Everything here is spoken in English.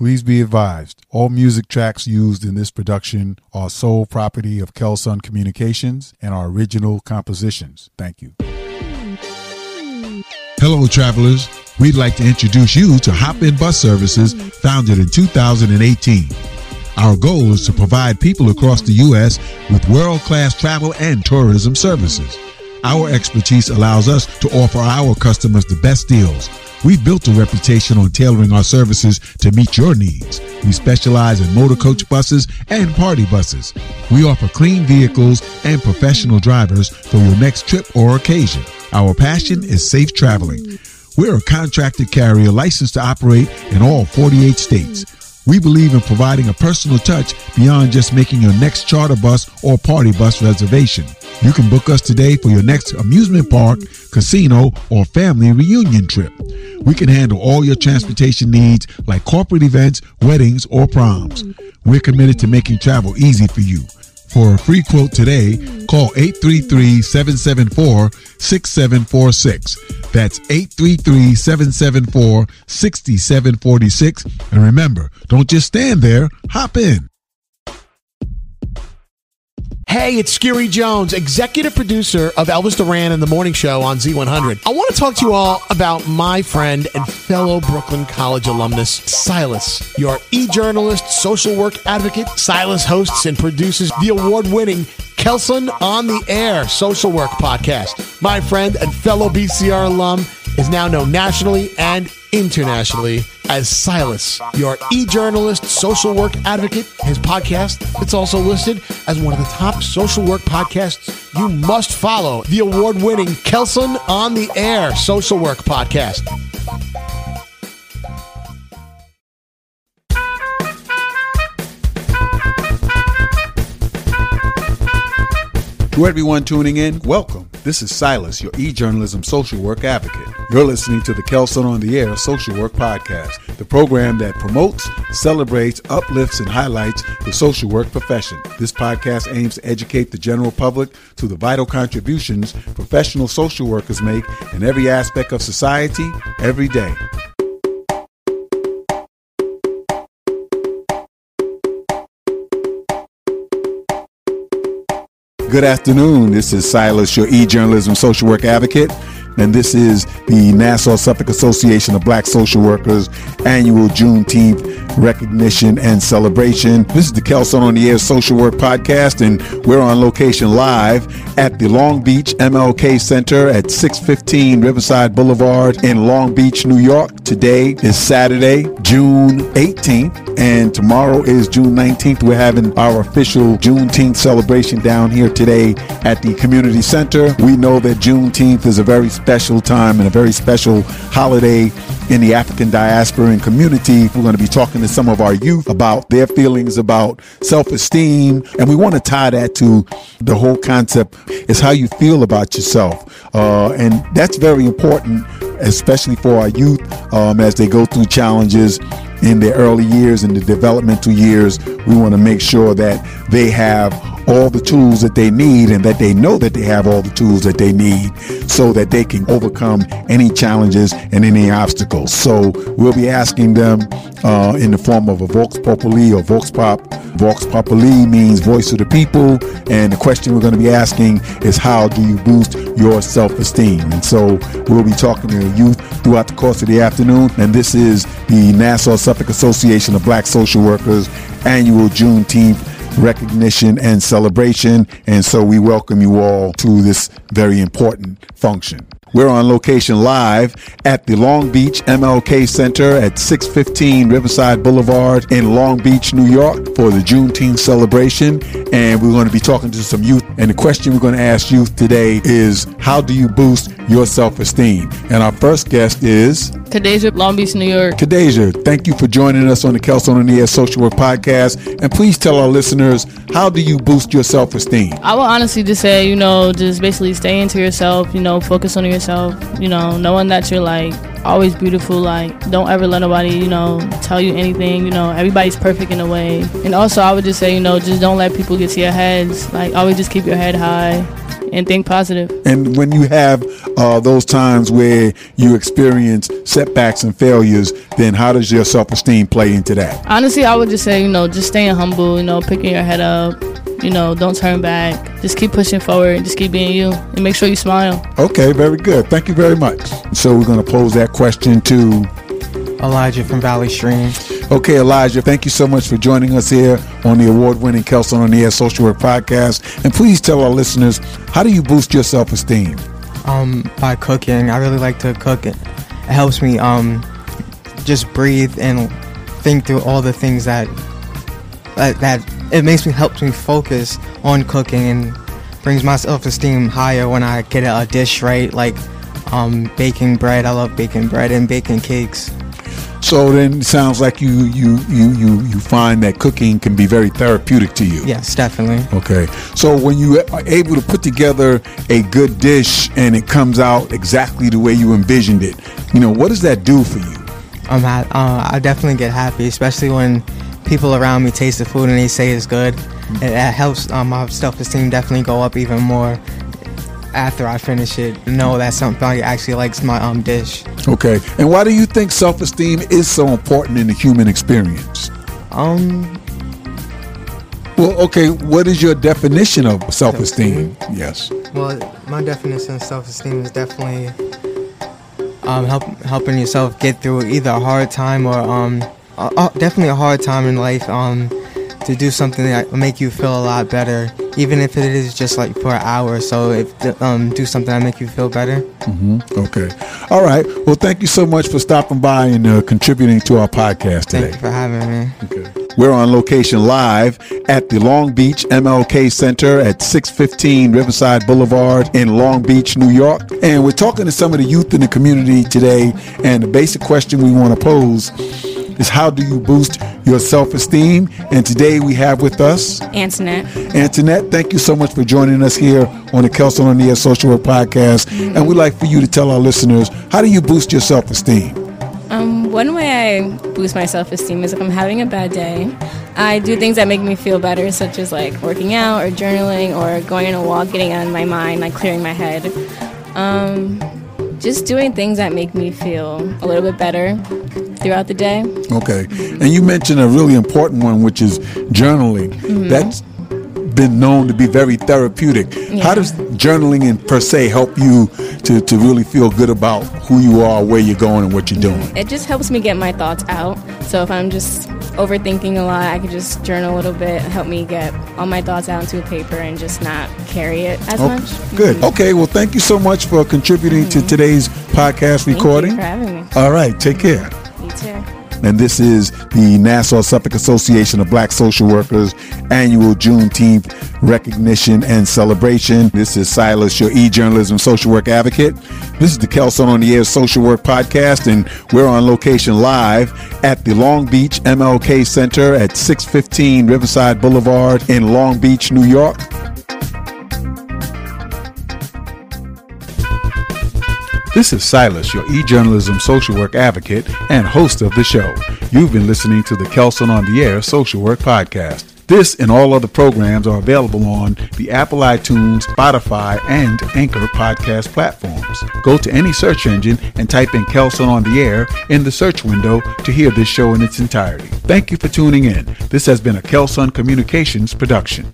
Please be advised, all music tracks used in this production are sole property of Kelsunn Communications and are original compositions. Thank you. Hello, travelers. We'd like to introduce you to Hop In Bus Services, founded in 2018. Our goal is to provide people across the U.S. with world class travel and tourism services. Our expertise allows us to offer our customers the best deals. We've built a reputation on tailoring our services to meet your needs. We specialize in motor coach buses and party buses. We offer clean vehicles and professional drivers for your next trip or occasion. Our passion is safe traveling. We're a contracted carrier licensed to operate in all 48 states. We believe in providing a personal touch beyond just making your next charter bus or party bus reservation. You can book us today for your next amusement park, casino, or family reunion trip. We can handle all your transportation needs like corporate events, weddings, or proms. We're committed to making travel easy for you. For a free quote today, call 833 774 6746. That's 833 774 6746. And remember, don't just stand there, hop in. Hey, it's Skeery Jones, executive producer of Elvis Duran and the Morning Show on Z100. I want to talk to you all about my friend and fellow Brooklyn College alumnus, Silas. Your e journalist, social work advocate, Silas hosts and produces the award winning Kelsunn on the Air social work podcast. My friend and fellow BCR alum now known nationally and internationally as Silas, your e-journalist, social work advocate. His podcast, it's also listed as one of the top social work podcasts you must follow. The award-winning Kelsunn on the Air social work podcast. To everyone tuning in, welcome. This is Silas, your e-journalism social work advocate. You're listening to the Kelsunn on the Air Social Work Podcast, the program that promotes, celebrates, uplifts, and highlights the social work profession. This podcast aims to educate the general public to the vital contributions professional social workers make in every aspect of society, every day. Good afternoon. This is Silas, your e-journalism social work advocate, and this is the Nassau Suffolk Association of Black Social Workers annual Juneteenth recognition and celebration. This is the Kelsunn on the Air Social Work Podcast, and we're on location live at the Long Beach MLK Center at 615 Riverside Boulevard in Long Beach, New York. Today is Saturday, June 18th, and tomorrow is June 19th. We're having our official Juneteenth celebration down here today at the Community Center. We know that Juneteenth is a very special time and a very special holiday in the African diaspora and community. We're going to be talking to some of our youth about their feelings about self-esteem, and we want to tie that to the whole concept is how you feel about yourself, uh, and that's very important, especially for our youth um, as they go through challenges in their early years in the developmental years. We want to make sure that they have all the tools that they need and that they know that they have all the tools that they need so that they can overcome any challenges and any obstacles. So we'll be asking them uh, in the form of a Vox Populi or Vox Pop. Vox Populi means voice of the people. And the question we're going to be asking is how do you boost your self-esteem? And so we'll be talking to youth throughout the course of the afternoon. And this is the Nassau Suffolk Association of Black Social Workers annual Juneteenth recognition and celebration. And so we welcome you all to this very important function. We're on location live at the Long Beach MLK Center at 615 Riverside Boulevard in Long Beach, New York for the Juneteenth celebration. And we're going to be talking to some youth. And the question we're going to ask youth today is how do you boost your self esteem? And our first guest is Kadeja, Long Beach, New York. Kadeja, thank you for joining us on the Kelsunn and the Air Social Work Podcast. And please tell our listeners, how do you boost your self esteem? I will honestly just say, you know, just basically stay into yourself, you know, focus on yourself, you know, knowing that you're like always beautiful. Like, don't ever let nobody, you know, tell you anything. You know, everybody's perfect in a way. And also, I would just say, you know, just don't let people get to your heads. Like, always just keep your head high and think positive. And when you have uh, those times where you experience setbacks and failures, then how does your self esteem play into that? Honestly, I would just say, you know, just staying humble, you know, picking your head up, you know, don't turn back. Just keep pushing forward, just keep being you, and make sure you smile. Okay, very good. Thank you very much. So we're going to pose that question to Elijah from Valley Stream. Okay, Elijah, thank you so much for joining us here on the award winning Kelsunn on the Air Social Work Podcast. And please tell our listeners, how do you boost your self esteem? Um, by cooking. I really like to cook. It, it helps me um, just breathe and think through all the things that, that, that it makes me helps me focus on cooking and brings my self esteem higher when I get a dish right, like um, baking bread. I love baking bread and baking cakes. So then it sounds like you you you you you find that cooking can be very therapeutic to you. Yes, definitely. Okay. So when you are able to put together a good dish and it comes out exactly the way you envisioned it, you know, what does that do for you? I'm ha- uh, I definitely get happy, especially when people around me taste the food and they say it's good. It, it helps um, my self-esteem definitely go up even more after I finish it. Know that somebody actually likes my um dish. Okay. And why do you think self-esteem is so important in the human experience? Um, Well, okay, what is your definition of self-esteem? Yes. well, my definition of self-esteem is definitely um help, helping yourself get through either a hard time or um uh, uh, definitely a hard time in life um to do something that will make you feel a lot better even if it is just like for an hour or so if um do something that make you feel better Mm-hmm. Okay. All right. Well, thank you so much for stopping by and uh, contributing to our podcast today. thank you for having me Okay. We're on location live at the Long Beach MLK Center at 615 Riverside Boulevard in Long Beach, New York. And we're talking to some of the youth in the community today. And the basic question we want to pose is how do you boost your self esteem? And today we have with us Antoinette. Antoinette. Thank you so much for joining us here on the Kelsunn on the Air Social Work Podcast. And we'd like for you to tell our listeners how do you boost your self esteem? Um, one way I boost my self esteem is if I'm having a bad day. I do things that make me feel better, such as like working out or journaling or going on a walk, getting out of my mind, like clearing my head. Um, just doing things that make me feel a little bit better throughout the day. Okay. And you mentioned a really important one, which is journaling. Mm-hmm. That's been known to be very therapeutic. How does journaling in per se help you to, to really feel good about who you are, where you're going, and what you're doing? It just helps me get my thoughts out. So if I'm just overthinking a lot, I can just journal a little bit, help me get all my thoughts out into a paper and just not carry it as Oh, much. good. Mm-hmm. Okay. Well, thank you so much for contributing to mm-hmm. today's podcast Thank recording. for having me. All right. Take care. And this is the Nassau Suffolk Association of Black Social Workers annual Juneteenth recognition and celebration. This is Silas, your e-journalism social work advocate. This is the Kelsunn on the Air Social Work Podcast, and we're on location live at the Long Beach MLK Center at 615 Riverside Boulevard in Long Beach, New York. This is Silas, your e-journalism social work advocate and host of the show. You've been listening to the Kelsunn on the Air Social Work Podcast. This and all other programs are available on the Apple iTunes, Spotify, and Anchor podcast platforms. Go to any search engine and type in Kelsunn on the Air in the search window to hear this show in its entirety. Thank you for tuning in. This has been a Kelsunn Communications production.